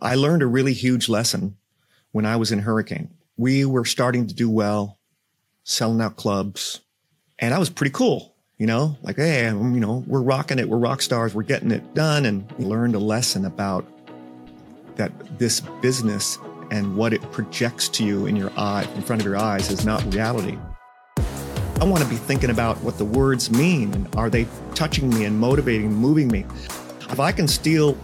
I learned a really huge lesson when I was in Hurricane. We were starting to do well, selling out clubs, and I was pretty cool. You know, like, hey, you know, we're rocking it. We're rock stars. We're getting it done. And learned a lesson about that this business and what it projects to you in your eye, in front of your eyes, is not reality. I want to be thinking about what the words mean and are they touching me and motivating, moving me. If I can steal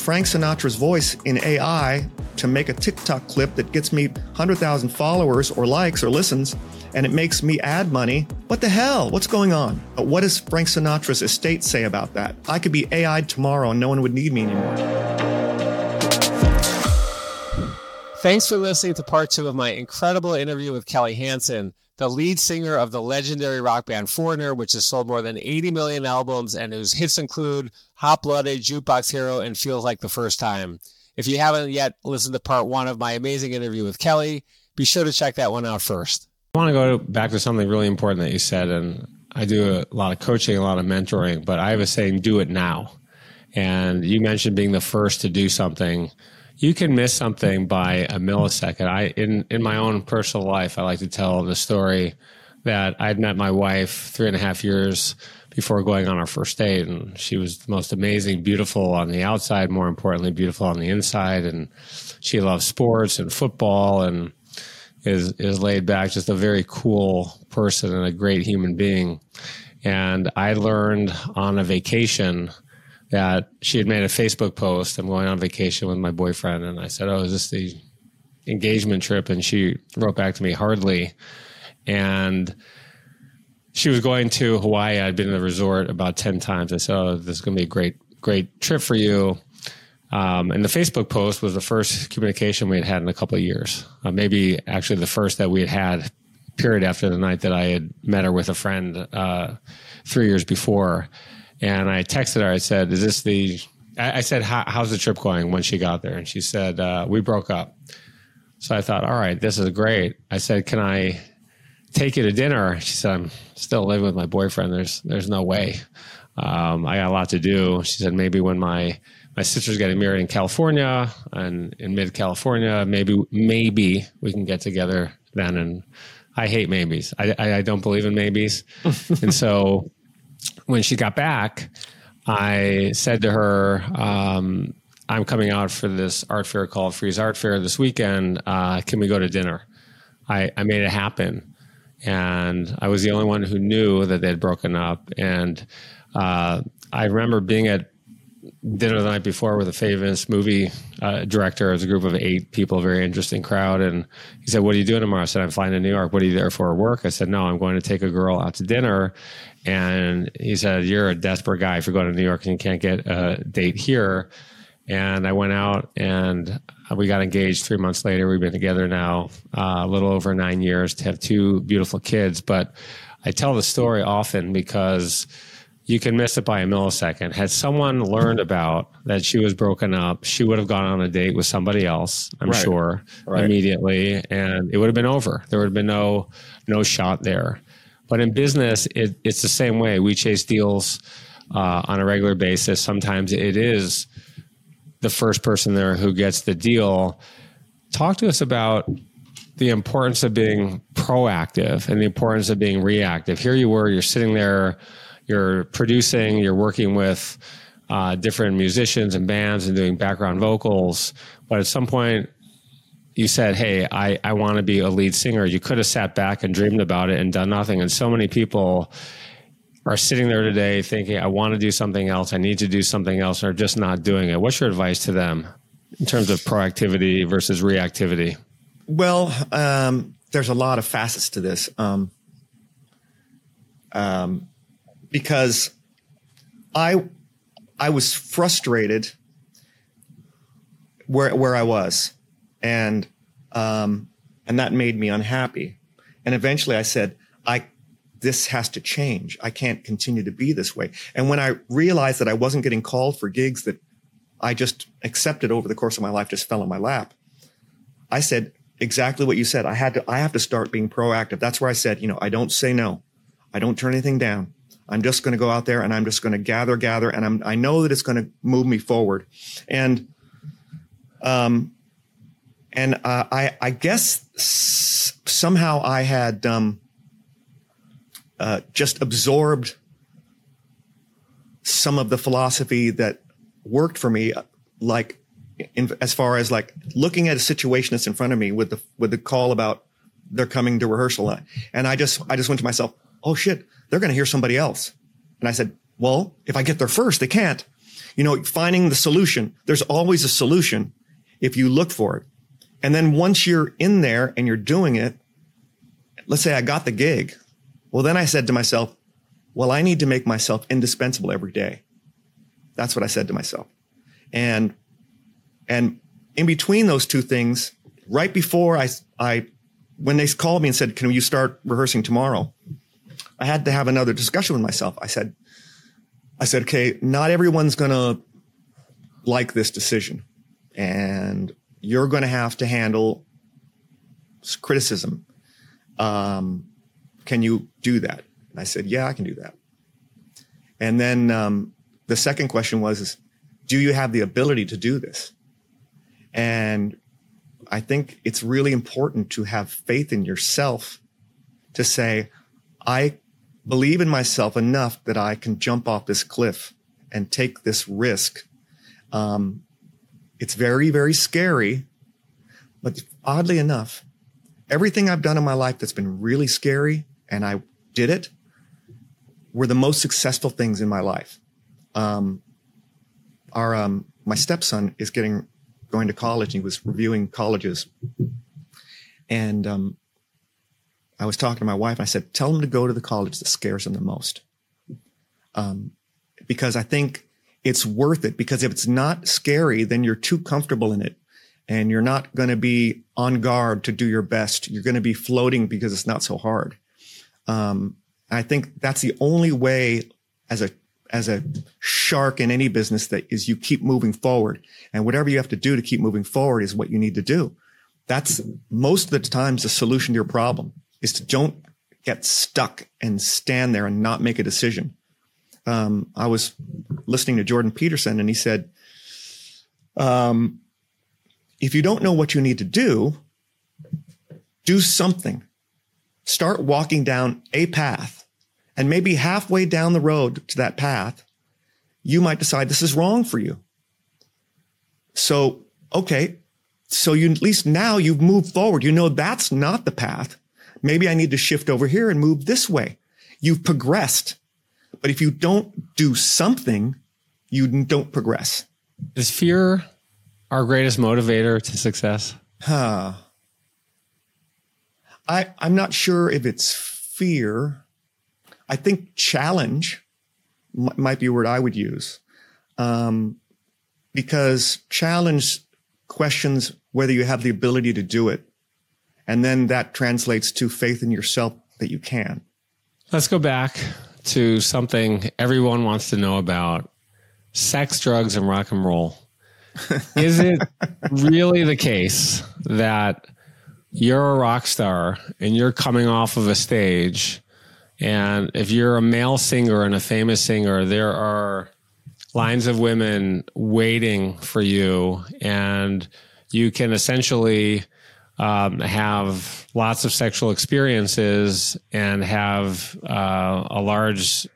Frank Sinatra's voice in AI to make a TikTok clip that gets me 100,000 followers or likes or listens, and it makes me ad money, what the hell? What's going on? What does Frank Sinatra's estate say about that? I could be AI'd tomorrow and no one would need me anymore. Thanks for listening to part two of my incredible interview with Kelly Hansen the lead singer of the legendary rock band Foreigner, which has sold more than 80 million albums and whose hits include Hot Blooded, Jukebox Hero, and Feels Like the First Time. If you haven't yet listened to part one of my amazing interview with Kelly, be sure to check that one out first. I want to go back to something really important that you said, and I do a lot of coaching, a lot of mentoring, but I have a saying, do it now. And you mentioned being the first to do something you can miss something by a millisecond. I in in my own personal life, I like to tell the story that I'd met my wife three and a half years before going on our first date, and she was the most amazing, beautiful on the outside, more importantly, beautiful on the inside, and she loves sports and football and is is laid back, just a very cool person and a great human being. And I learned on a vacation that she had made a Facebook post. I'm going on vacation with my boyfriend, and I said, "Oh, is this the engagement trip?" And she wrote back to me, "Hardly." And she was going to Hawaii. I'd been in the resort about ten times. I said, "Oh, this is going to be a great, great trip for you." Um, and the Facebook post was the first communication we had had in a couple of years. Uh, maybe actually the first that we had had. Period after the night that I had met her with a friend uh, three years before and I texted her. I said, "Is this the?" I said, "How's the trip going?" When she got there, and she said, uh, "We broke up." So I thought, "All right, this is great." I said, "Can I take you to dinner?" She said, "I'm still living with my boyfriend. There's there's no way. Um, I got a lot to do." She said, "Maybe when my my sister's getting married in California and in mid California, maybe maybe we can get together then." And I hate maybes. I, I, I don't believe in maybes, and so when she got back, I said to her, um, I'm coming out for this art fair called Frieze Art Fair this weekend. Uh, can we go to dinner? I, I made it happen. And I was the only one who knew that they'd broken up. And uh, I remember being at dinner the night before with a famous movie uh, director. It was a group of eight people, very interesting crowd. And he said, What are you doing tomorrow? I said, I'm flying to New York. What are you there for work? I said, No, I'm going to take a girl out to dinner. And he said, You're a desperate guy if you're going to New York and you can't get a date here. And I went out and we got engaged three months later. We've been together now uh, a little over nine years to have two beautiful kids. But I tell the story often because you can miss it by a millisecond. Had someone learned about that she was broken up, she would have gone on a date with somebody else, I'm right. sure, right. immediately, and it would have been over. There would have been no no shot there. But in business, it, it's the same way. We chase deals uh, on a regular basis. Sometimes it is the first person there who gets the deal. Talk to us about the importance of being proactive and the importance of being reactive. Here you were, you're sitting there, you're producing, you're working with uh, different musicians and bands and doing background vocals. But at some point, you said, Hey, I, I want to be a lead singer, you could have sat back and dreamed about it and done nothing. And so many people are sitting there today thinking, I want to do something else, I need to do something else, are just not doing it. What's your advice to them in terms of proactivity versus reactivity? Well, um, there's a lot of facets to this. Um, um, because I I was frustrated where where I was and um, and that made me unhappy. And eventually, I said, "I this has to change. I can't continue to be this way." And when I realized that I wasn't getting called for gigs that I just accepted over the course of my life, just fell in my lap, I said exactly what you said. I had to. I have to start being proactive. That's where I said, you know, I don't say no. I don't turn anything down. I'm just going to go out there and I'm just going to gather, gather, and I'm, I know that it's going to move me forward. And Um, and uh, I, I guess somehow I had um, uh, just absorbed some of the philosophy that worked for me, like in, as far as like looking at a situation that's in front of me with the with the call about they're coming to rehearsal, and I just I just went to myself, oh shit, they're going to hear somebody else, and I said, well, if I get there first, they can't. You know, finding the solution. There's always a solution if you look for it. And then once you're in there and you're doing it, let's say I got the gig. Well, then I said to myself, well, I need to make myself indispensable every day. That's what I said to myself. And, and in between those two things, right before I, I, when they called me and said, can you start rehearsing tomorrow? I had to have another discussion with myself. I said, I said, okay, not everyone's going to like this decision and you're going to have to handle criticism. Um, can you do that? And I said, yeah, I can do that. And then um, the second question was, is, do you have the ability to do this? And I think it's really important to have faith in yourself to say, I believe in myself enough that I can jump off this cliff and take this risk. Um, it's very, very scary, but oddly enough, everything I've done in my life that's been really scary and I did it were the most successful things in my life. Um, our, um, my stepson is getting, going to college. And he was reviewing colleges. And, um, I was talking to my wife. and I said, tell them to go to the college that scares them the most. Um, because I think it's worth it because if it's not scary, then you're too comfortable in it and you're not going to be on guard to do your best. You're going to be floating because it's not so hard. Um, I think that's the only way as a as a shark in any business that is you keep moving forward and whatever you have to do to keep moving forward is what you need to do. That's most of the times the solution to your problem is to don't get stuck and stand there and not make a decision. Um, I was listening to Jordan Peterson and he said, um, if you don't know what you need to do, do something. Start walking down a path and maybe halfway down the road to that path, you might decide this is wrong for you. So, okay. So you at least now you've moved forward. You know that's not the path. Maybe I need to shift over here and move this way. You've progressed. But if you don't do something, you don't progress. Is fear our greatest motivator to success? Huh. I, I'm not sure if it's fear. I think challenge m- might be a word I would use. Um, because challenge questions whether you have the ability to do it. And then that translates to faith in yourself that you can. Let's go back to something everyone wants to know about sex, drugs, and rock and roll. Is it really the case that you're a rock star and you're coming off of a stage? And if you're a male singer and a famous singer, there are lines of women waiting for you, and you can essentially um, have lots of sexual experiences and have uh, a large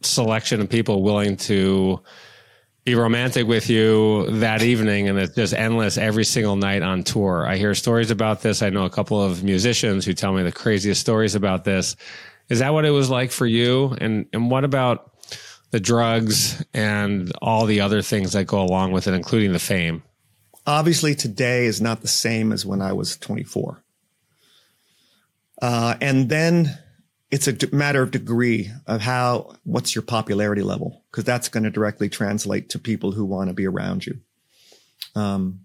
selection of people willing to be romantic with you that evening and it's just endless every single night on tour. I hear stories about this. I know a couple of musicians who tell me the craziest stories about this. Is that what it was like for you? And and what about the drugs and all the other things that go along with it, including the fame? Obviously, today is not the same as when I was 24. Uh, and then it's a matter of degree of how, what's your popularity level? Because that's going to directly translate to people who want to be around you. Um,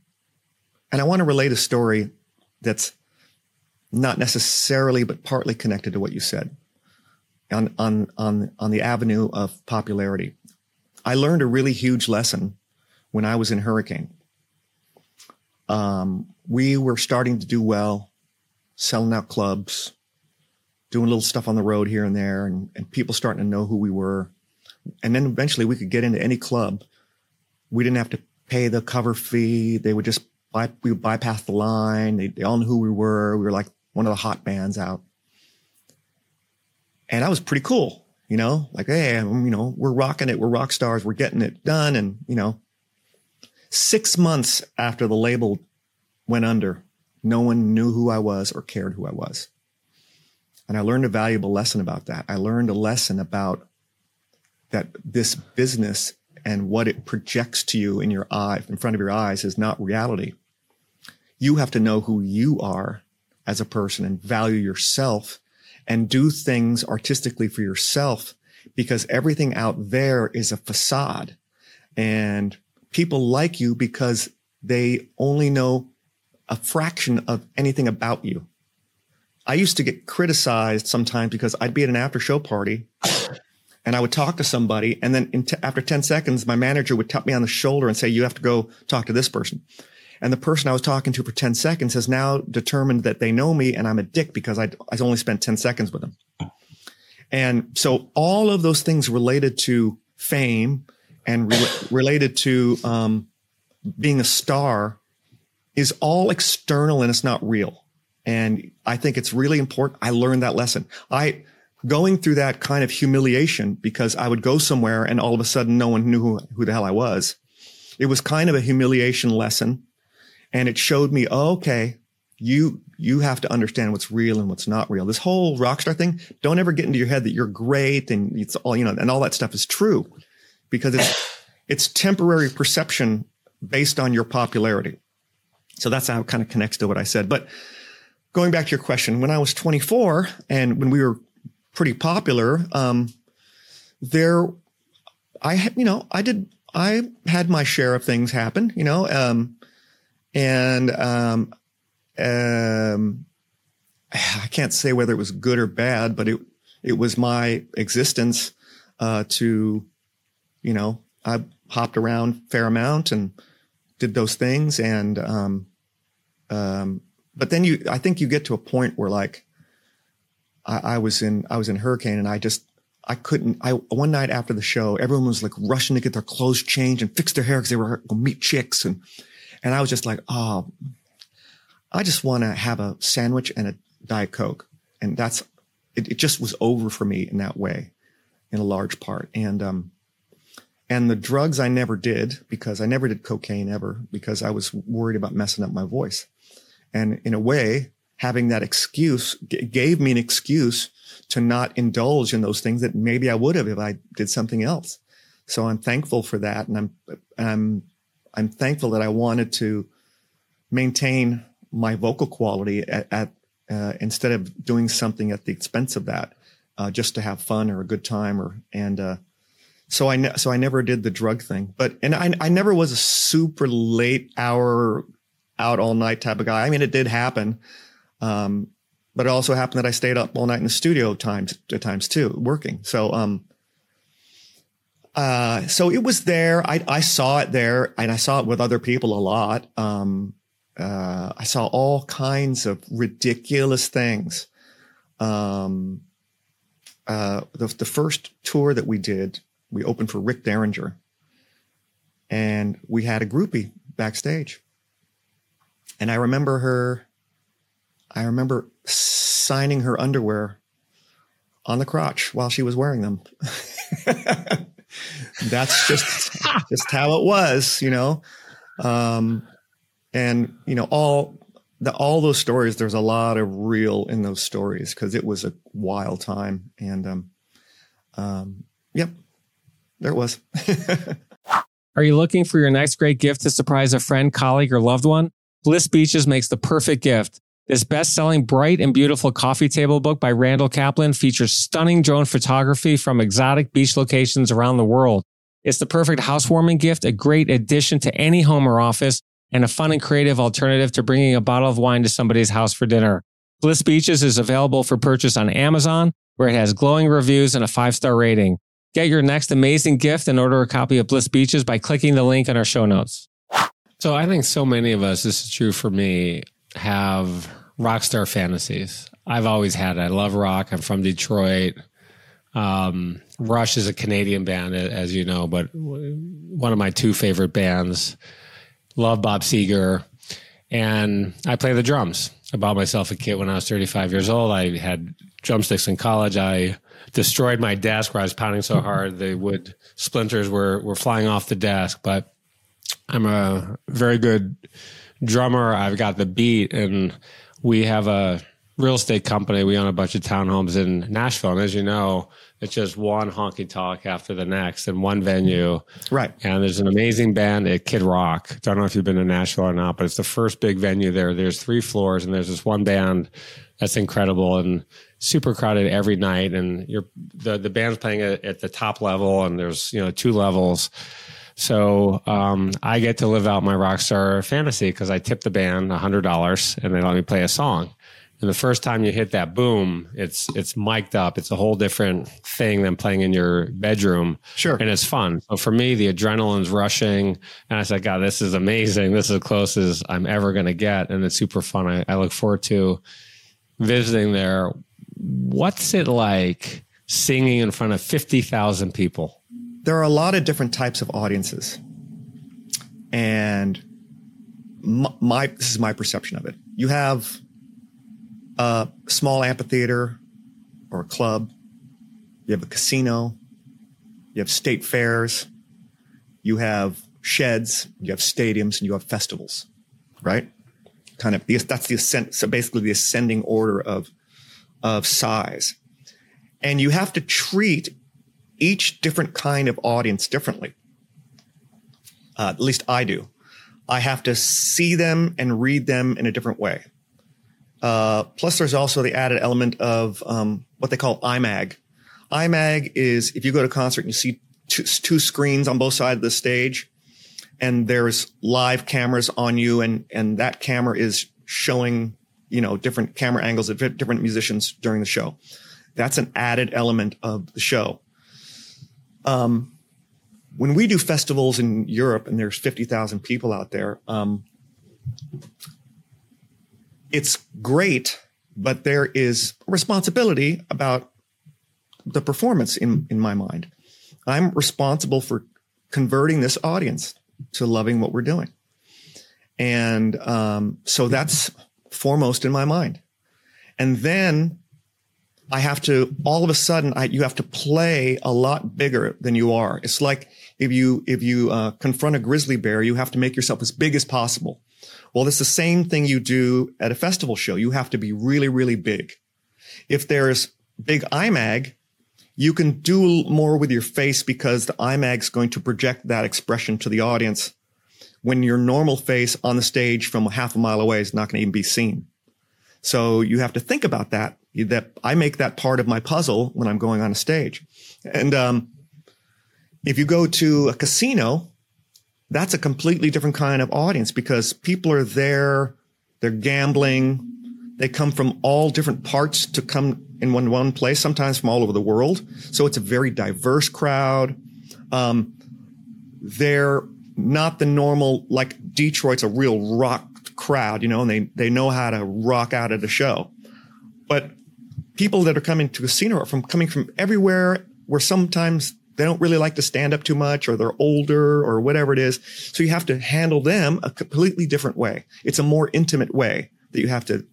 and I want to relate a story that's not necessarily, but partly connected to what you said on, on, on, on the avenue of popularity. I learned a really huge lesson when I was in Hurricane. Um, we were starting to do well, selling out clubs, doing little stuff on the road here and there, and, and people starting to know who we were. And then eventually we could get into any club. We didn't have to pay the cover fee. They would just by, we would bypass the line. They, they all knew who we were. We were like one of the hot bands out. And that was pretty cool, you know, like, hey, you know, we're rocking it. We're rock stars. We're getting it done. And, you know, six months after the label went under, no one knew who I was or cared who I was. And I learned a valuable lesson about that. I learned a lesson about that this business and what it projects to you in your eye, in front of your eyes, is not reality. You have to know who you are as a person and value yourself and do things artistically for yourself because everything out there is a facade and people like you because they only know a fraction of anything about you. I used to get criticized sometimes because I'd be at an after show party and I would talk to somebody. And then t- after 10 seconds, my manager would tap me on the shoulder and say, you have to go talk to this person. And the person I was talking to for 10 seconds has now determined that they know me and I'm a dick because I, I only spent 10 seconds with them. And so all of those things related to fame and re- related to um, being a star is all external and it's not real. And I think it's really important. I learned that lesson. I, going through that kind of humiliation because I would go somewhere and all of a sudden no one knew who, who the hell I was. It was kind of a humiliation lesson and it showed me, oh, okay, you, you have to understand what's real and what's not real. This whole rock star thing, don't ever get into your head that you're great and it's all, you know, and all that stuff is true because it's, it's temporary perception based on your popularity. So that's how it kind of connects to what I said. But going back to your question, when I was 24 and when we were pretty popular, um, there, I had, you know, I did, I had my share of things happen, you know, um, and, um, um, I can't say whether it was good or bad, but it, it was my existence, uh, to, you know, I hopped around fair amount and did those things. And, um, um, but then you, I think you get to a point where like, I, I was in, I was in hurricane and I just, I couldn't, I, one night after the show, everyone was like rushing to get their clothes changed and fix their hair because they were going to meet chicks. And, and I was just like, oh, I just want to have a sandwich and a Diet Coke. And that's, it, it just was over for me in that way, in a large part. And, um, and the drugs I never did because I never did cocaine ever because I was worried about messing up my voice. And in a way, having that excuse g- gave me an excuse to not indulge in those things that maybe I would have if I did something else. So I'm thankful for that. And I'm, I'm, I'm thankful that I wanted to maintain my vocal quality at, at uh, instead of doing something at the expense of that, uh, just to have fun or a good time or, and, uh, so I ne- so I never did the drug thing, but and I I never was a super late hour out all night type of guy. I mean, it did happen, um, but it also happened that I stayed up all night in the studio times at times too, working. So um, uh, so it was there. I I saw it there, and I saw it with other people a lot. Um, uh, I saw all kinds of ridiculous things. Um, uh, the the first tour that we did we opened for Rick Derringer. And we had a groupie backstage. And I remember her, I remember signing her underwear on the crotch while she was wearing them. That's just just how it was, you know. Um, and you know all the all those stories. There's a lot of real in those stories because it was a wild time. And um, um, yep, there it was. Are you looking for your next great gift to surprise a friend, colleague, or loved one? Bliss Beaches makes the perfect gift. This best selling bright and beautiful coffee table book by Randall Kaplan features stunning drone photography from exotic beach locations around the world. It's the perfect housewarming gift, a great addition to any home or office, and a fun and creative alternative to bringing a bottle of wine to somebody's house for dinner. Bliss Beaches is available for purchase on Amazon, where it has glowing reviews and a five star rating. Get your next amazing gift and order a copy of Bliss Beaches by clicking the link in our show notes. So I think so many of us, this is true for me, have rock star fantasies. I've always had it. I love rock. I'm from Detroit. Um, Rush is a Canadian band, as you know, but one of my two favorite bands. Love Bob Seger. and I play the drums. I bought myself a kit when I was 35 years old. I had drumsticks in college. I destroyed my desk where I was pounding so hard the wood splinters were were flying off the desk. But I'm a very good drummer. I've got the beat, and we have a real estate company. We own a bunch of townhomes in Nashville, and as you know, it's just one honky tonk after the next in one venue. Right. And there's an amazing band at Kid Rock. Don't know if you've been to Nashville or not, but it's the first big venue there. There's three floors, and there's this one band that's incredible and super crowded every night. And you're the the band's playing at, at the top level, and there's you know two levels. So um, I get to live out my rock star fantasy because I tip the band hundred dollars and they let me play a song. And the first time you hit that boom, it's it's mic'd up. It's a whole different thing than playing in your bedroom. Sure. And it's fun. So for me, the adrenaline's rushing. And I said, God, this is amazing. This is as close as I'm ever going to get. And it's super fun. I, I look forward to visiting there. What's it like singing in front of 50,000 people? There are a lot of different types of audiences. And my, my this is my perception of it. You have a small amphitheater or a club. You have a casino. You have state fairs. You have sheds. You have stadiums, and you have festivals. Right? Kind of. That's the ascent. So basically, the ascending order of of size, and you have to treat each different kind of audience differently. Uh, at least I do. I have to see them and read them in a different way. Uh, plus, there's also the added element of um, what they call IMAG. IMAG is if you go to a concert and you see two, two, screens on both sides of the stage, and there's live cameras on you, and and that camera is showing you know different camera angles of different musicians during the show. That's an added element of the show. Um, when we do festivals in Europe and there's 50,000 people out there, um, it's great, but there is responsibility about the performance in, in my mind. I'm responsible for converting this audience to loving what we're doing. And um, so that's foremost in my mind. And then I have to all of a sudden I, you have to play a lot bigger than you are. It's like if you if you uh, confront a grizzly bear, you have to make yourself as big as possible. Well, it's the same thing you do at a festival show. You have to be really really big. If there's big IMAG, you can do more with your face because the IMAG is going to project that expression to the audience. When your normal face on the stage from half a mile away is not going to even be seen. So you have to think about that that I make that part of my puzzle when I'm going on a stage. And um, if you go to a casino, that's a completely different kind of audience because people are there, they're gambling, they come from all different parts to come in one one place, sometimes from all over the world. So it's a very diverse crowd. Um, they're not the normal like Detroit's a real rock crowd, you know, and they they know how to rock out at a show. But people that are coming to casino are from coming from everywhere where sometimes they don't really like to stand up too much or they're older or whatever it is. So you have to handle them a completely different way. It's a more intimate way that you have to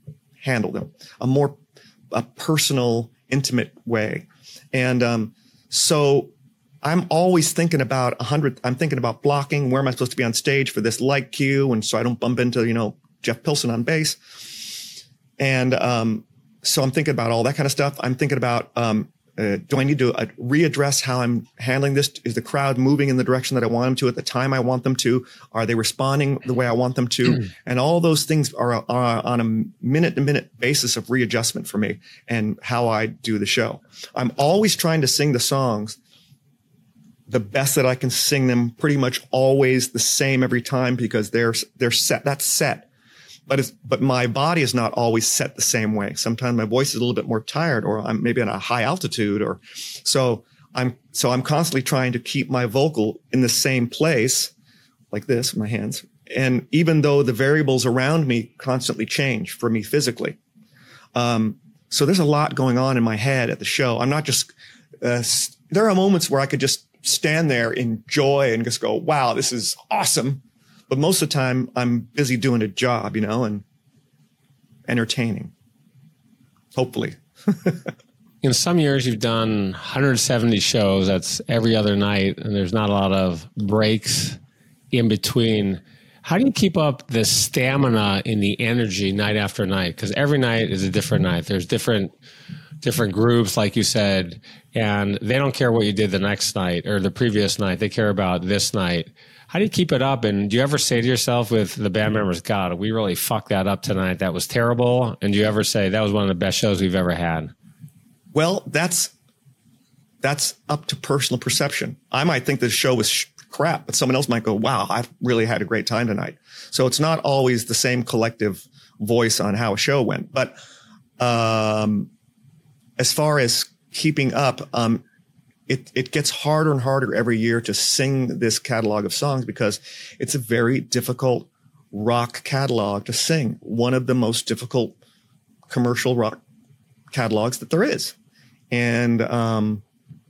handle them, a more a personal, intimate way. And um, so I'm always thinking about a hundred. I'm thinking about blocking. Where am I supposed to be on stage for this light cue, and so I don't bump into you know Jeff Pilson on bass. And um, so I'm thinking about all that kind of stuff. I'm thinking about um, uh, do I need to uh, readdress how I'm handling this? Is the crowd moving in the direction that I want them to at the time I want them to? Are they responding the way I want them to? and all those things are, are on a minute to minute basis of readjustment for me and how I do the show. I'm always trying to sing the songs the best that I can sing them pretty much always the same every time because they're, they're set. That's set but it's, but my body is not always set the same way. Sometimes my voice is a little bit more tired or I'm maybe on a high altitude or so I'm, so I'm constantly trying to keep my vocal in the same place like this, my hands. And even though the variables around me constantly change for me physically. Um, so there's a lot going on in my head at the show. I'm not just, uh, there are moments where I could just stand there in joy and just go, wow, this is awesome. but most of the time I'm busy doing a job, you know, and entertaining. Hopefully. in some years you've done 170 shows that's every other night and there's not a lot of breaks in between how do you keep up the stamina and the energy night after night because every night is a different night there's different different groups like you said and they don't care what you did the next night or the previous night they care about this night how do you keep it up and do you ever say to yourself with the band members god we really fucked that up tonight that was terrible and do you ever say that was one of the best shows we've ever had well, that's that's up to personal perception. I might think the show was sh- crap, but someone else might go, "Wow, I really had a great time tonight." So it's not always the same collective voice on how a show went. But um, as far as keeping up, um, it it gets harder and harder every year to sing this catalog of songs because it's a very difficult rock catalog to sing. One of the most difficult commercial rock catalogs that there is. And um,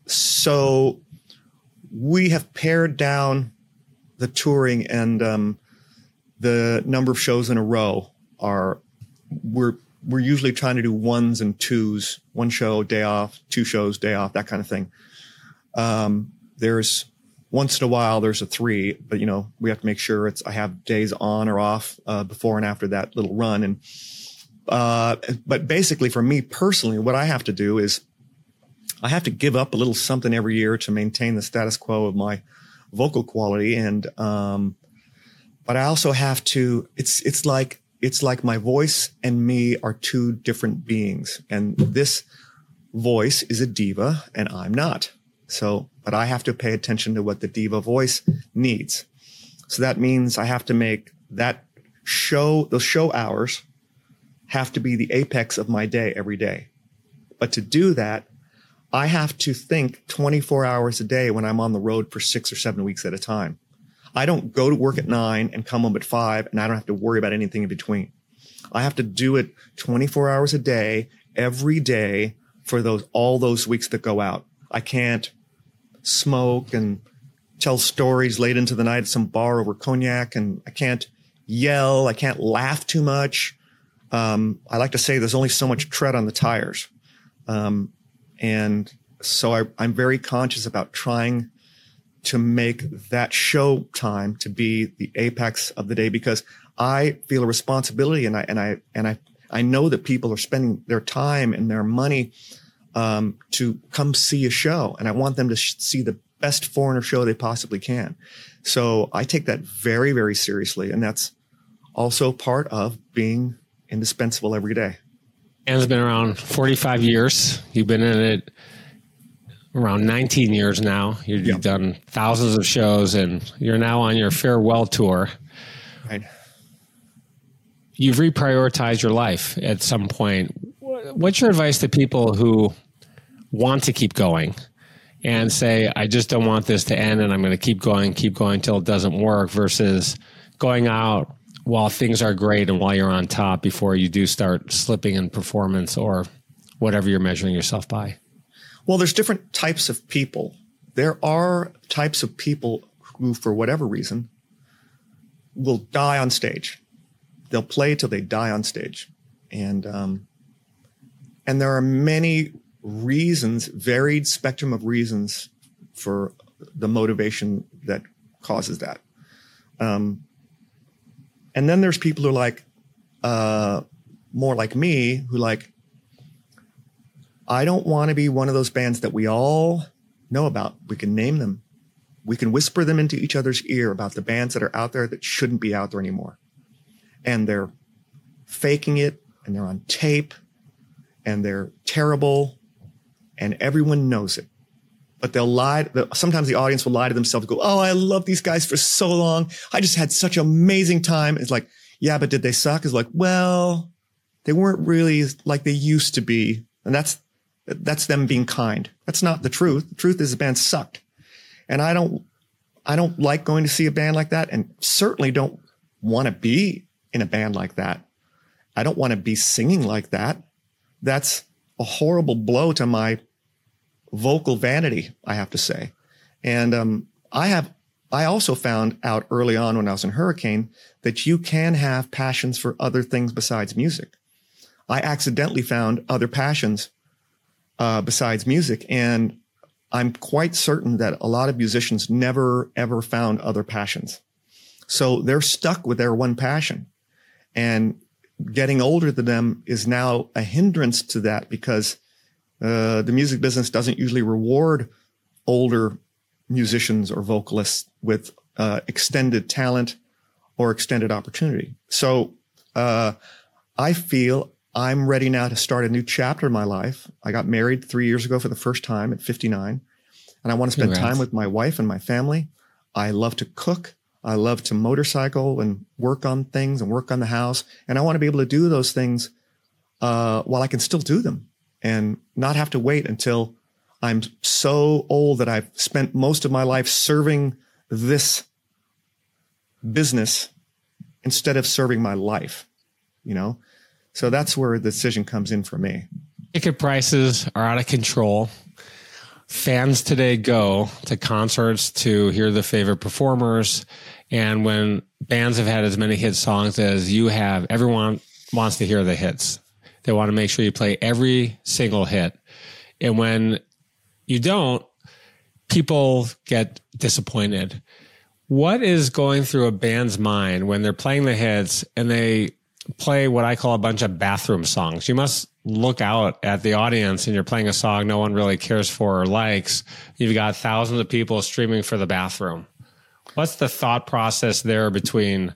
so we have pared down the touring and um, the number of shows in a row are we're we're usually trying to do ones and twos, one show, day off, two shows, day off, that kind of thing. Um, there's once in a while there's a three, but you know we have to make sure it's I have days on or off uh, before and after that little run, and uh, but basically, for me personally, what I have to do is I have to give up a little something every year to maintain the status quo of my vocal quality. And, um, but I also have to, it's, it's like, it's like my voice and me are two different beings. And this voice is a diva and I'm not. So, but I have to pay attention to what the diva voice needs. So that means I have to make that show, those show hours have to be the apex of my day every day. But to do that, I have to think 24 hours a day when I'm on the road for six or seven weeks at a time. I don't go to work at nine and come home at five and I don't have to worry about anything in between. I have to do it 24 hours a day, every day for those, all those weeks that go out. I can't smoke and tell stories late into the night at some bar over cognac and I can't yell. I can't laugh too much. Um, I like to say there's only so much tread on the tires. Um, and so I, I'm very conscious about trying to make that show time to be the apex of the day because I feel a responsibility and I, and I, and I, I know that people are spending their time and their money, um, to come see a show and I want them to sh- see the best foreigner show they possibly can. So I take that very, very seriously. And that's also part of being indispensable every day. Anne's been around 45 years. You've been in it around 19 years now. You've yep. done thousands of shows and you're now on your farewell tour. Right. You've reprioritized your life at some point. What's your advice to people who want to keep going and say, I just don't want this to end and I'm going to keep going, keep going until it doesn't work versus going out while things are great and while you're on top before you do start slipping in performance or whatever you're measuring yourself by? Well, there's different types of people. There are types of people who, for whatever reason, will die on stage. They'll play till they die on stage, and um, and there are many reasons, varied spectrum of reasons for the motivation that causes that. Um, and then there's people who are like, uh, more like me, who like, I don't want to be one of those bands that we all know about. We can name them. We can whisper them into each other's ear about the bands that are out there that shouldn't be out there anymore. And they're faking it and they're on tape and they're terrible and everyone knows it but they'll lie. Sometimes the audience will lie to themselves, go, Oh, I love these guys for so long. I just had such an amazing time. It's like, yeah, but did they suck? It's like, well, they weren't really like they used to be. And that's, that's them being kind. That's not the truth. The truth is the band sucked. And I don't, I don't like going to see a band like that and certainly don't want to be in a band like that. I don't want to be singing like that. That's a horrible blow to my vocal vanity, I have to say. And um, I have I also found out early on when I was in Hurricane that you can have passions for other things besides music. I accidentally found other passions uh, besides music. And I'm quite certain that a lot of musicians never, ever found other passions. So they're stuck with their one passion. And getting older than them is now a hindrance to that because uh, the music business doesn't usually reward older musicians or vocalists with uh, extended talent or extended opportunity. So uh, I feel I'm ready now to start a new chapter in my life. I got married three years ago for the first time at 59, and I want to spend Congrats. time with my wife and my family. I love to cook. I love to motorcycle and work on things and work on the house. And I want to be able to do those things uh, while I can still do them and not have to wait until I'm so old that I've spent most of my life serving this business instead of serving my life, you know? So that's where the decision comes in for me. Ticket prices are out of control. Fans today go to concerts to hear the favorite performers. And when bands have had as many hit songs as you have, everyone wants to hear the hits. They want to make sure you play every single hit. And when you don't, people get disappointed. What is going through a band's mind when they're playing the hits and they play what I call a bunch of bathroom songs? You must look out at the audience and you're playing a song no one really cares for or likes. You've got thousands of people streaming for the bathroom. What's the thought process there between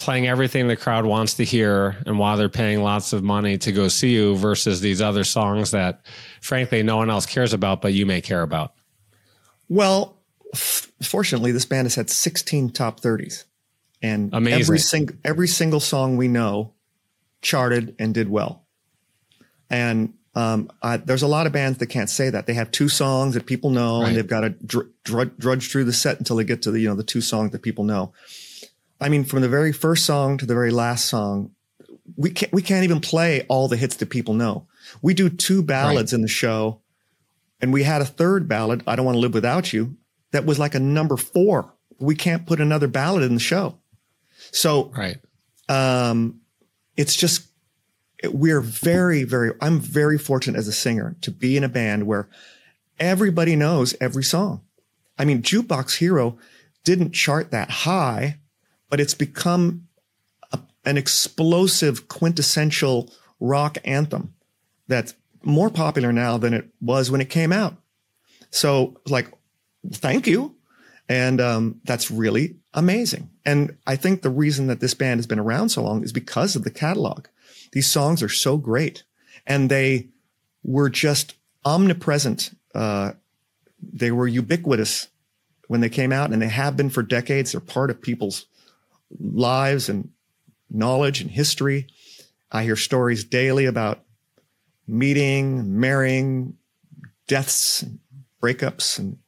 playing everything the crowd wants to hear and while they're paying lots of money to go see you versus these other songs that frankly no one else cares about but you may care about well f- fortunately this band has had 16 top 30s and Amazing. every single every single song we know charted and did well and um, I, there's a lot of bands that can't say that they have two songs that people know right. and they've got to dr- dr- drudge through the set until they get to the you know the two songs that people know I mean, from the very first song to the very last song, we can't we can't even play all the hits that people know. We do two ballads right. in the show, and we had a third ballad, "I Don't Want to Live Without You," that was like a number four. We can't put another ballad in the show, so right. Um, it's just we're very very. I'm very fortunate as a singer to be in a band where everybody knows every song. I mean, Jukebox Hero didn't chart that high but it's become a, an explosive, quintessential rock anthem that's more popular now than it was when it came out. So, like, thank you. And um, that's really amazing. And I think the reason that this band has been around so long is because of the catalog. These songs are so great and they were just omnipresent. Uh, they were ubiquitous when they came out and they have been for decades. They're part of people's lives and knowledge and history. I hear stories daily about meeting, marrying, deaths, breakups, and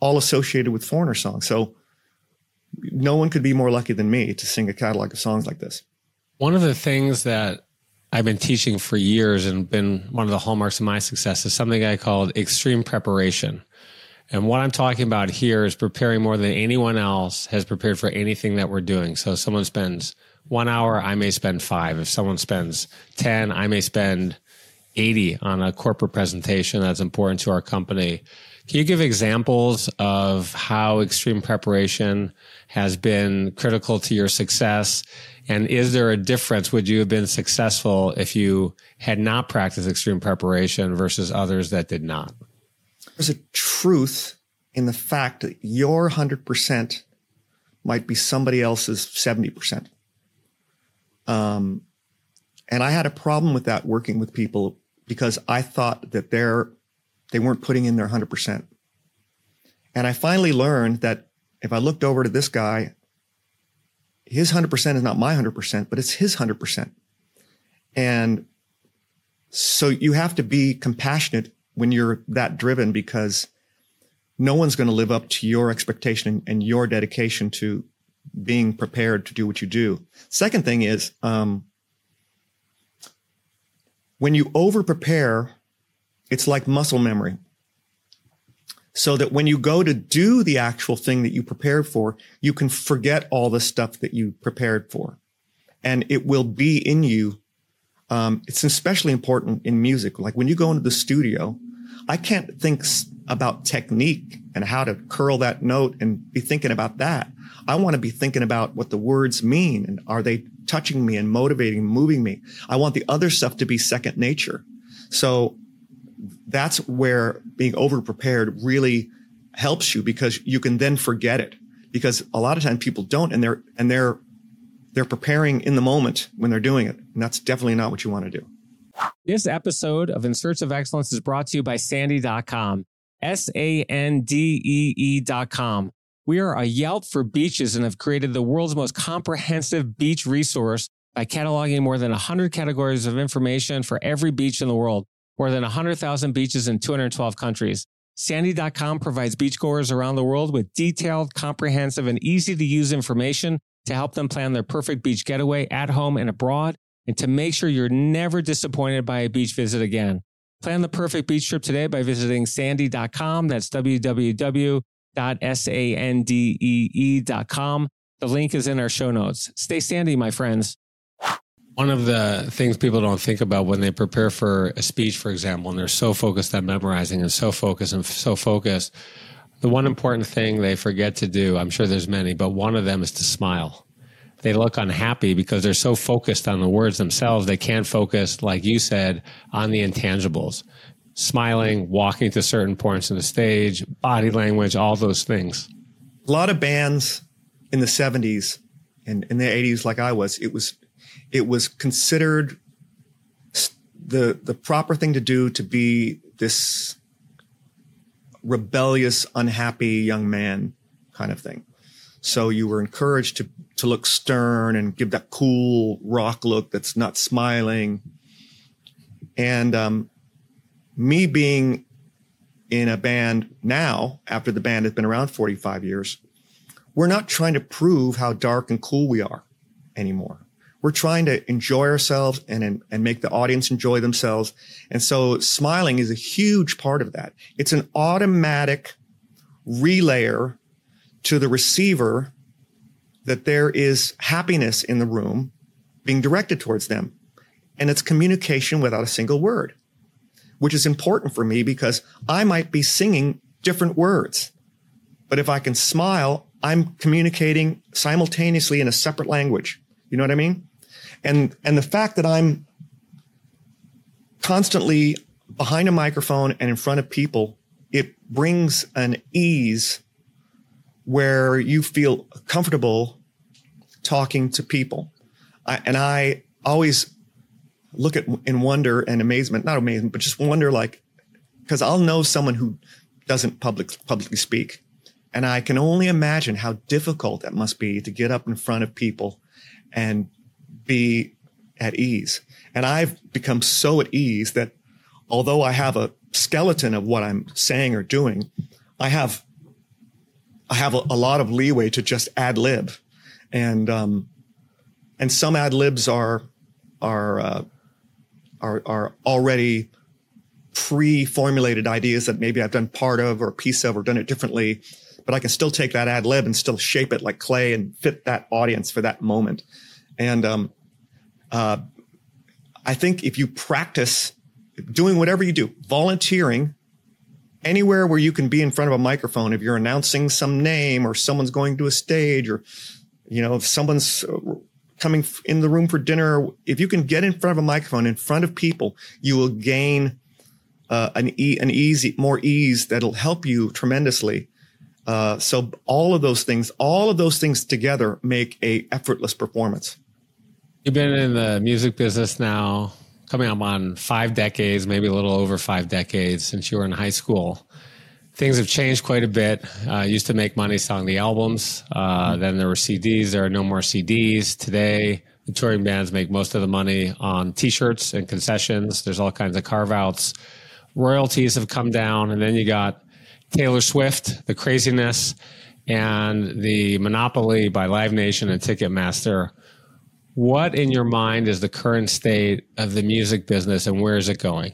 all associated with foreigner songs. So no one could be more lucky than me to sing a catalog of songs like this. One of the things that I've been teaching for years and been one of the hallmarks of my success is something I called extreme preparation. And what I'm talking about here is preparing more than anyone else has prepared for anything that we're doing. So if someone spends one hour, I may spend five. If someone spends 10, I may spend 80 on a corporate presentation that's important to our company. Can you give examples of how extreme preparation has been critical to your success? And is there a difference? Would you have been successful if you had not practiced extreme preparation versus others that did not? there's a truth in the fact that your 100% might be somebody else's 70%. Um, and I had a problem with that working with people because I thought that they're, they weren't putting in their 100%. And I finally learned that if I looked over to this guy, his 100% is not my 100%, but it's his 100%. And so you have to be compassionate when you're that driven because no one's going to live up to your expectation and your dedication to being prepared to do what you do. Second thing is, um, when you over prepare, it's like muscle memory. So that when you go to do the actual thing that you prepared for, you can forget all the stuff that you prepared for. And it will be in you. Um, it's especially important in music. Like when you go into the studio, I can't think about technique and how to curl that note and be thinking about that. I want to be thinking about what the words mean and are they touching me and motivating, moving me. I want the other stuff to be second nature. So that's where being over prepared really helps you because you can then forget it. Because a lot of times people don't and they're and they're they're preparing in the moment when they're doing it. And that's definitely not what you want to do. This episode of in search of excellence is brought to you by sandee.com s-a-n-d-e-e.com we are a yelp for beaches and have created the world's most comprehensive beach resource by cataloging more than 100 categories of information for every beach in the world more than 100,000 beaches in 212 countries. Sandee.com provides beachgoers around the world with detailed, comprehensive, and easy to use information to help them plan their perfect beach getaway at home and abroad, and to make sure you're never disappointed by a beach visit again. Plan the perfect beach trip today by visiting sandee.com. That's www.sandee.com. The link is in our show notes. Stay sandy, my friends. One of the things people don't think about when they prepare for a speech, for example, and they're so focused on memorizing and so focused and so focused, the one important thing they forget to do, I'm sure there's many, but one of them is to smile. They look unhappy because they're so focused on the words themselves, they can't focus, like you said, on the intangibles. Smiling, walking to certain points in the stage, body language, all those things. A lot of bands in the 70s and in the 80s, like I was, it was it was considered the the proper thing to do to be this rebellious, unhappy young man kind of thing. So you were encouraged to to look stern and give that cool rock look that's not smiling. And um, me being in a band now, after the band has been around 45 years, we're not trying to prove how dark and cool we are anymore we're trying to enjoy ourselves and, and make the audience enjoy themselves. And so smiling is a huge part of that. It's an automatic relayer to the receiver that there is happiness in the room being directed towards them. And it's communication without a single word, which is important for me because I might be singing different words. But if I can smile, I'm communicating simultaneously in a separate language. You know what I mean? And and the fact that I'm constantly behind a microphone and in front of people, it brings an ease where you feel comfortable talking to people. I, and I always look at in wonder and amazement, not amazement, but just wonder like, because I'll know someone who doesn't public, publicly speak. And I can only imagine how difficult that must be to get up in front of people and be at ease. And I've become so at ease that although I have a skeleton of what I'm saying or doing, I have I have a, a lot of leeway to just ad lib, and um, and some ad libs are are uh, are are already pre-formulated ideas that maybe I've done part of or piece of or done it differently, but I can still take that ad lib and still shape it like clay and fit that audience for that moment. And um, uh, I think if you practice doing whatever you do, volunteering anywhere where you can be in front of a microphone, if you're announcing some name or someone's going to a stage or, you know, if someone's uh, coming in the room for dinner, if you can get in front of a microphone in front of people, you will gain uh, an, e- an easy, more ease that'll help you tremendously. Uh, so all of those things, all of those things together make a effortless performance. You've been in the music business now, coming up on five decades, maybe a little over five decades since you were in high school. Things have changed quite a bit. Uh, used to make money selling the albums. Uh, then there were CDs. There are no more CDs today. The touring bands make most of the money on T-shirts and concessions. There's all kinds of carve outs. Royalties have come down, and then you got Taylor Swift, the craziness, and the monopoly by Live Nation and Ticketmaster what in your mind is the current state of the music business and where is it going?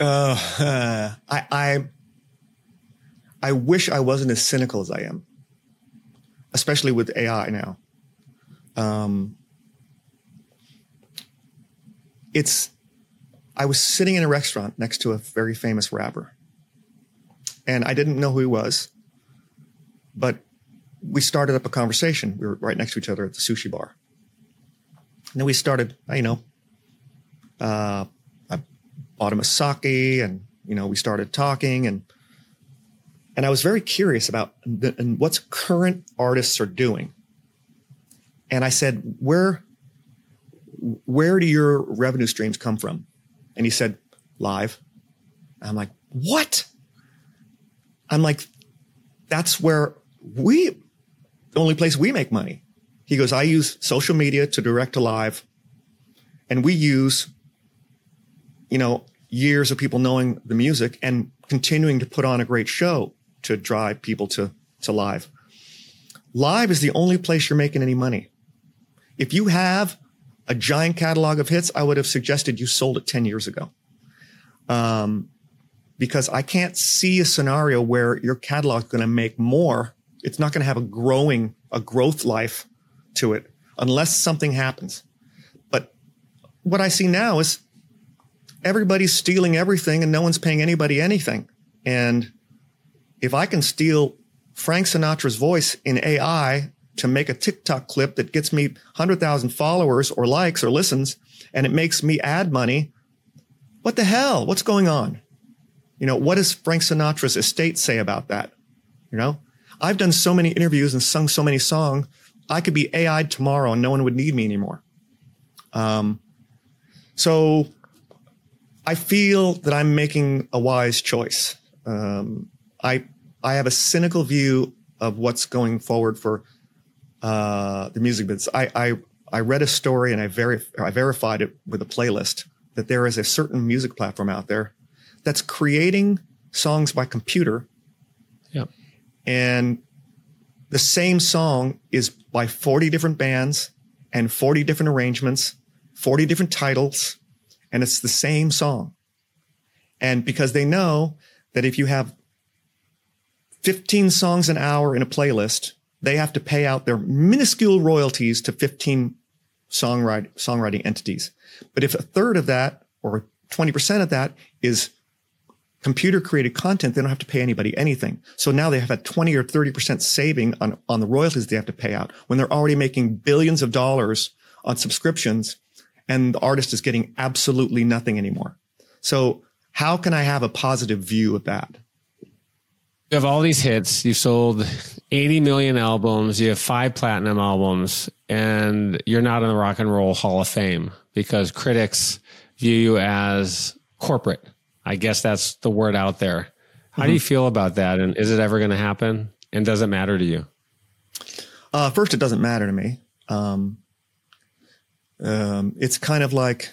Uh, uh, I, I I wish I wasn't as cynical as I am, especially with AI now. Um, it's I was sitting in a restaurant next to a very famous rapper, and I didn't know who he was, but we started up a conversation. We were right next to each other at the sushi bar. And then we started, you know, uh, I bought him a sake and, you know, we started talking and, and I was very curious about the, and what's current artists are doing. And I said, where, where do your revenue streams come from? And he said, live. I'm like, what? I'm like, that's where we, the only place we make money. He goes, I use social media to direct to live. And we use, you know, years of people knowing the music and continuing to put on a great show to drive people to, to live. Live is the only place you're making any money. If you have a giant catalog of hits, I would have suggested you sold it 10 years ago. Um, because I can't see a scenario where your catalog is going to make more. It's not going to have a growing, a growth life to it unless something happens. But what I see now is everybody's stealing everything and no one's paying anybody anything. And if I can steal Frank Sinatra's voice in AI to make a TikTok clip that gets me 100,000 followers or likes or listens, and it makes me ad money, what the hell? What's going on? You know, what does Frank Sinatra's estate say about that? You know, I've done so many interviews and sung so many songs. I could be AI'd tomorrow and no one would need me anymore. Um, so I feel that I'm making a wise choice. Um, I I have a cynical view of what's going forward for uh, the music business. I, I I read a story and I, veri- I verified it with a playlist that there is a certain music platform out there that's creating songs by computer. And the same song is by 40 different bands and 40 different arrangements, 40 different titles, and it's the same song. And because they know that if you have 15 songs an hour in a playlist, they have to pay out their minuscule royalties to 15 songwriting, songwriting entities. But if a third of that or 20% of that is computer created content, they don't have to pay anybody anything. So now they have a 20 or 30% saving on, on the royalties they have to pay out when they're already making billions of dollars on subscriptions and the artist is getting absolutely nothing anymore. So how can I have a positive view of that? You have all these hits. You've sold 80 million albums. You have five platinum albums, and you're not in the Rock and Roll Hall of Fame because critics view you as corporate. I guess that's the word out there. How mm-hmm. do you feel about that? And is it ever going to happen? And does it matter to you? Uh, first, it doesn't matter to me. Um, um, it's kind of like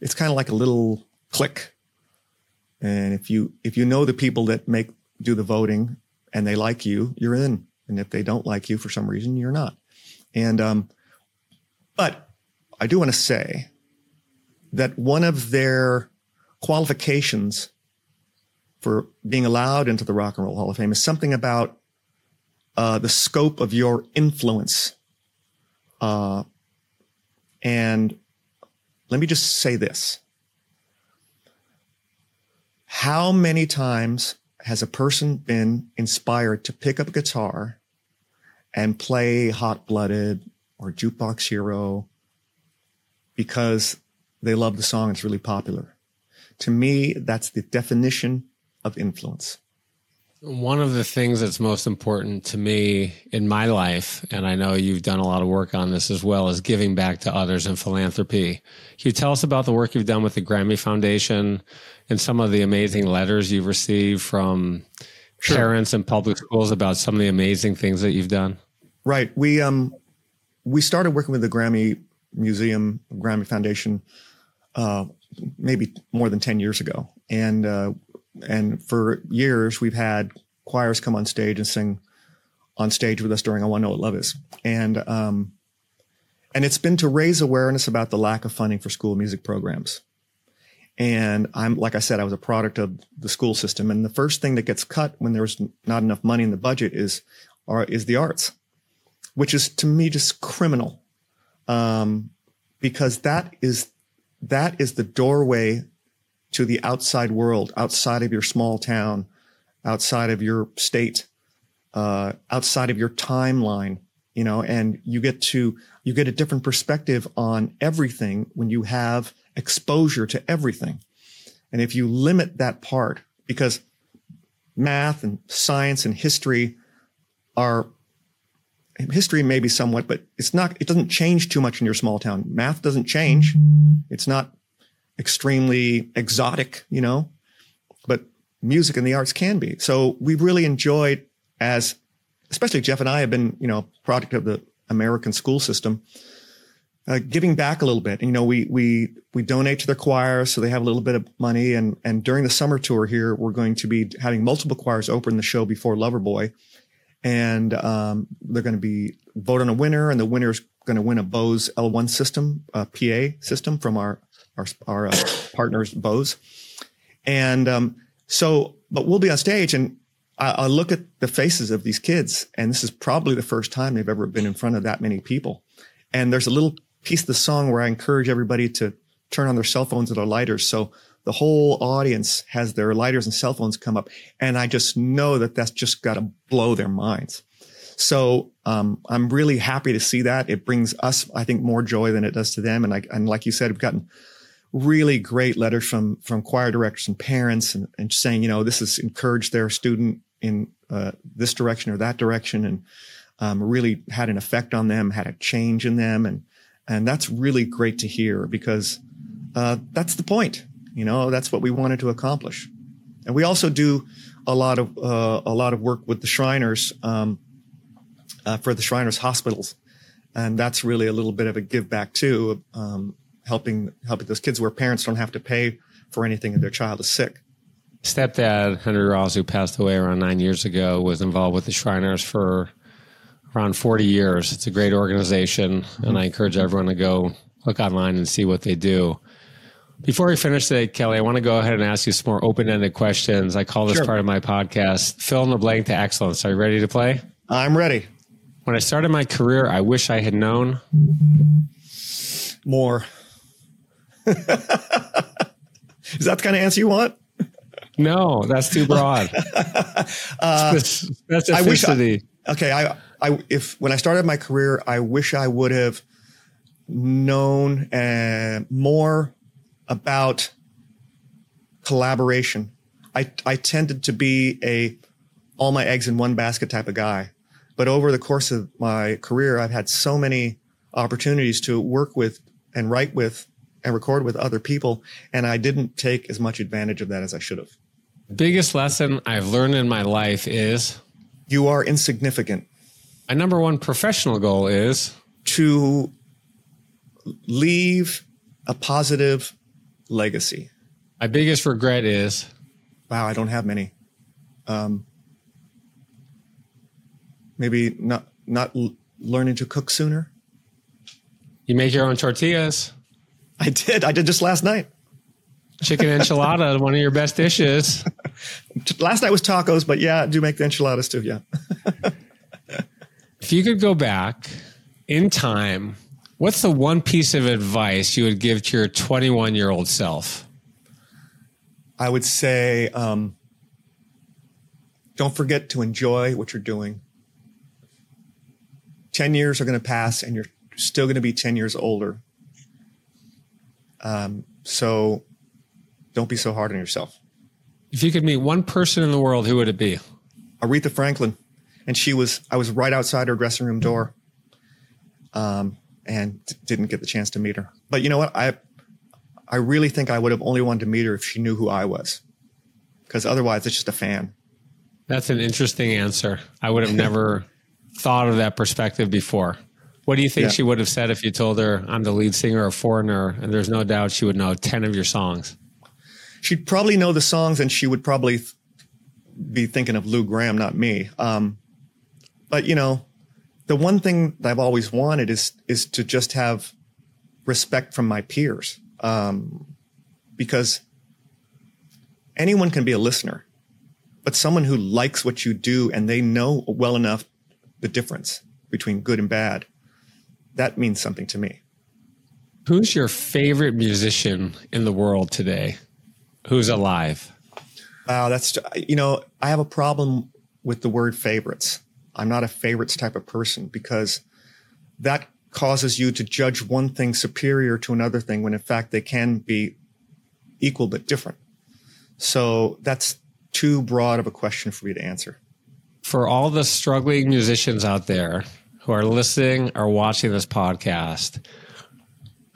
it's kind of like a little click, and if you if you know the people that make do the voting and they like you, you're in, and if they don't like you for some reason, you're not. And um, but I do want to say that one of their qualifications for being allowed into the Rock and Roll Hall of Fame is something about uh, the scope of your influence. Uh, and let me just say this. How many times has a person been inspired to pick up a guitar and play Hot Blooded or Jukebox Hero because they love the song, it's really popular? To me, that's the definition of influence. One of the things that's most important to me in my life, and I know you've done a lot of work on this as well, is giving back to others and philanthropy. Can you tell us about the work you've done with the Grammy Foundation and some of the amazing letters you've received from sure. parents and public schools about some of the amazing things that you've done? Right. We um we started working with the Grammy Museum, Grammy Foundation, uh, maybe more than 10 years ago. And, uh, and for years we've had choirs come on stage and sing on stage with us during I Want to Know What Love Is. And, um, and it's been to raise awareness about the lack of funding for school music programs. And I'm, like I said, I was a product of the school system. And the first thing that gets cut when there's not enough money in the budget is, are, is the arts, which is to me just criminal. Um, because that is, that is the doorway to the outside world, outside of your small town, outside of your state, uh, outside of your timeline, you know, and you get to, you get a different perspective on everything when you have exposure to everything. And if you limit that part, because math and science and history are history maybe somewhat, but it's not, it doesn't change too much in your small town. Math doesn't change. It's not extremely exotic, you know, but music and the arts can be. So we've really enjoyed as, especially Jeff and I have been, you know, product of the American school system uh, giving back a little bit. You know, we we we donate to their choir, so they have a little bit of money. And and during the summer tour here, we're going to be having multiple choirs open the show before Loverboy, and um, they're going to be vote on a winner, and the winner is going to win a Bose L1 system, a PA system from our our our uh, partners Bose, and um, so but we'll be on stage and. I, I look at the faces of these kids, and this is probably the first time they've ever been in front of that many people. And there's a little piece of the song where I encourage everybody to turn on their cell phones or their lighters. So the whole audience has their lighters and cell phones come up. And I just know that that's just got to blow their minds. So um, I'm really happy to see that. It brings us, I think, more joy than it does to them. And I, and like you said, we've gotten really great letters from from choir directors and parents, and, and saying, you know, this has encouraged their student in uh, this direction or that direction, and um, really had an effect on them, had a change in them, and and that's really great to hear because uh, that's the point. You know, that's what we wanted to accomplish. And we also do a lot of uh, a lot of work with the Shriners um, uh, for the Shriners hospitals, and that's really a little bit of a give back too, um, helping helping those kids where parents don't have to pay for anything if their child is sick. Stepdad Henry Ross, who passed away around nine years ago, was involved with the Shriners for around 40 years. It's a great organization, and I encourage everyone to go look online and see what they do. Before we finish today, Kelly, I want to go ahead and ask you some more open ended questions. I call this sure. part of my podcast Fill in the Blank to Excellence. Are you ready to play? I'm ready. When I started my career, I wish I had known more. Is that the kind of answer you want? No, that's too broad. uh, that's I wish I, okay. I I if when I started my career, I wish I would have known uh, more about collaboration. I I tended to be a all my eggs in one basket type of guy, but over the course of my career, I've had so many opportunities to work with and write with and record with other people, and I didn't take as much advantage of that as I should have. Biggest lesson I've learned in my life is you are insignificant. My number one professional goal is to leave a positive legacy. My biggest regret is wow, I don't have many. Um, maybe not not l- learning to cook sooner. You make your own tortillas. I did. I did just last night. Chicken enchilada, one of your best dishes. last night was tacos, but yeah, I do make the enchiladas too. Yeah. If you could go back in time, what's the one piece of advice you would give to your 21 year old self? I would say, um, don't forget to enjoy what you're doing. 10 years are going to pass and you're still going to be 10 years older. Um, so don't be so hard on yourself. If you could meet one person in the world, who would it be? Aretha Franklin and she was I was right outside her dressing room door, um, and d- didn't get the chance to meet her. But you know what? I I really think I would have only wanted to meet her if she knew who I was, because otherwise it's just a fan. That's an interesting answer. I would have never thought of that perspective before. What do you think yeah. she would have said if you told her I'm the lead singer of Foreigner, and there's no doubt she would know ten of your songs? She'd probably know the songs, and she would probably be thinking of Lou Gramm, not me. Um, but you know, the one thing that I've always wanted is is to just have respect from my peers, um, because anyone can be a listener, but someone who likes what you do and they know well enough the difference between good and bad, that means something to me. Who's your favorite musician in the world today? Who's alive? Wow, that's you know, I have a problem with the word favorites. I'm not a favorites type of person because that causes you to judge one thing superior to another thing when in fact they can be equal but different. So that's too broad of a question for me to answer. For all the struggling musicians out there who are listening or watching this podcast,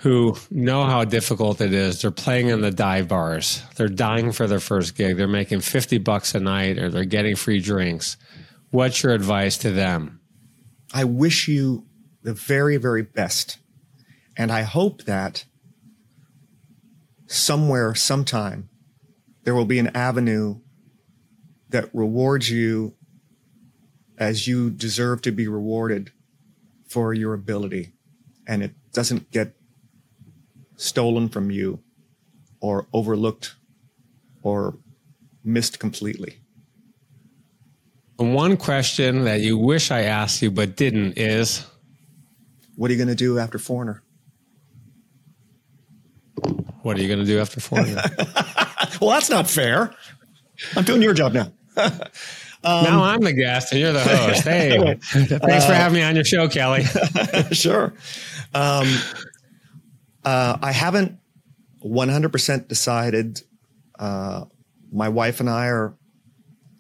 who know how difficult it is. They're playing in the dive bars. They're dying for their first gig. They're making 50 bucks a night or they're getting free drinks. What's your advice to them? I wish you the very, very best. And I hope that somewhere, sometime, there will be an avenue that rewards you as you deserve to be rewarded for your ability. And it doesn't get stolen from you or overlooked or missed completely. One question that you wish I asked you but didn't is What are you going to do after Foreigner? What are you going to do after Foreigner? well, that's not fair. I'm doing your job now. um, now I'm the guest and you're the host. Hey, thanks uh, for having me on your show, Kelly. sure. Um, uh, I haven't 100% decided. Uh, my wife and I are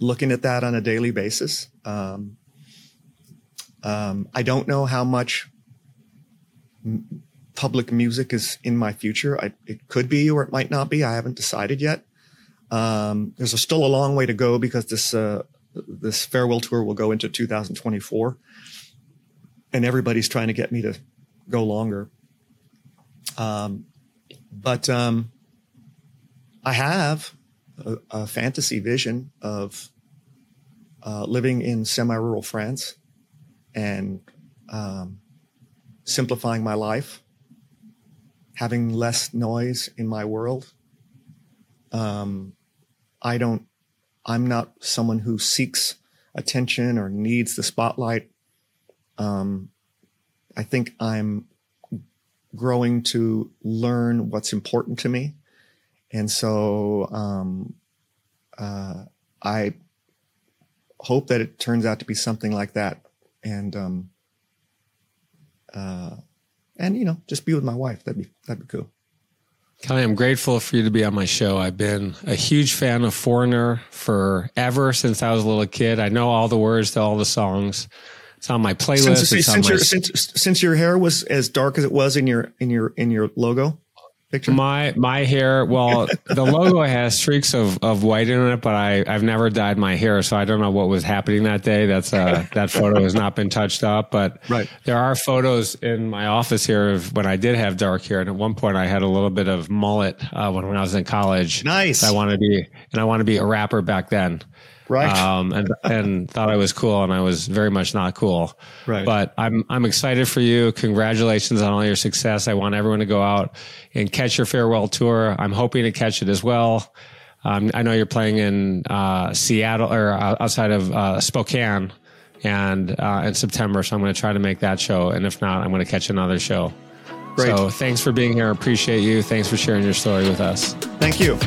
looking at that on a daily basis. Um, um, I don't know how much m- public music is in my future. I, it could be or it might not be. I haven't decided yet. Um, there's a, still a long way to go because this uh, this farewell tour will go into 2024, and everybody's trying to get me to go longer. Um, but um, I have a, a, fantasy vision of uh, living in semi-rural France and um, simplifying my life, having less noise in my world. Um, I don't. I'm not someone who seeks attention or needs the spotlight. Um, I think I'm growing to learn what's important to me. And so um, uh, I hope that it turns out to be something like that. And um, uh, and you know, just be with my wife. That'd be that'd be cool. Kelly, I'm grateful for you to be on my show. I've been a huge fan of Foreigner forever since I was a little kid. I know all the words to all the songs. It's on my playlist. Since, since, my... your, since, since your hair was as dark as it was in your in your in your logo picture. My my hair. Well, the logo has streaks of, of white in it, but I I've never dyed my hair, so I don't know what was happening that day. That's uh that photo has not been touched up, but right. there are photos in my office here of when I did have dark hair, and at one point I had a little bit of mullet uh, when when I was in college. Nice. I wanted to be and I wanted to be a rapper back then right? Um, and and thought I was cool, and I was very much not cool. Right. But I'm I'm excited for you. Congratulations on all your success. I want everyone to go out and catch your farewell tour. I'm hoping to catch it as well. Um, I know you're playing in uh, Seattle or outside of uh, Spokane, and uh, in September. So I'm going to try to make that show, and if not, I'm going to catch another show. Great. So thanks for being here. Appreciate you. Thanks for sharing your story with us. Thank you.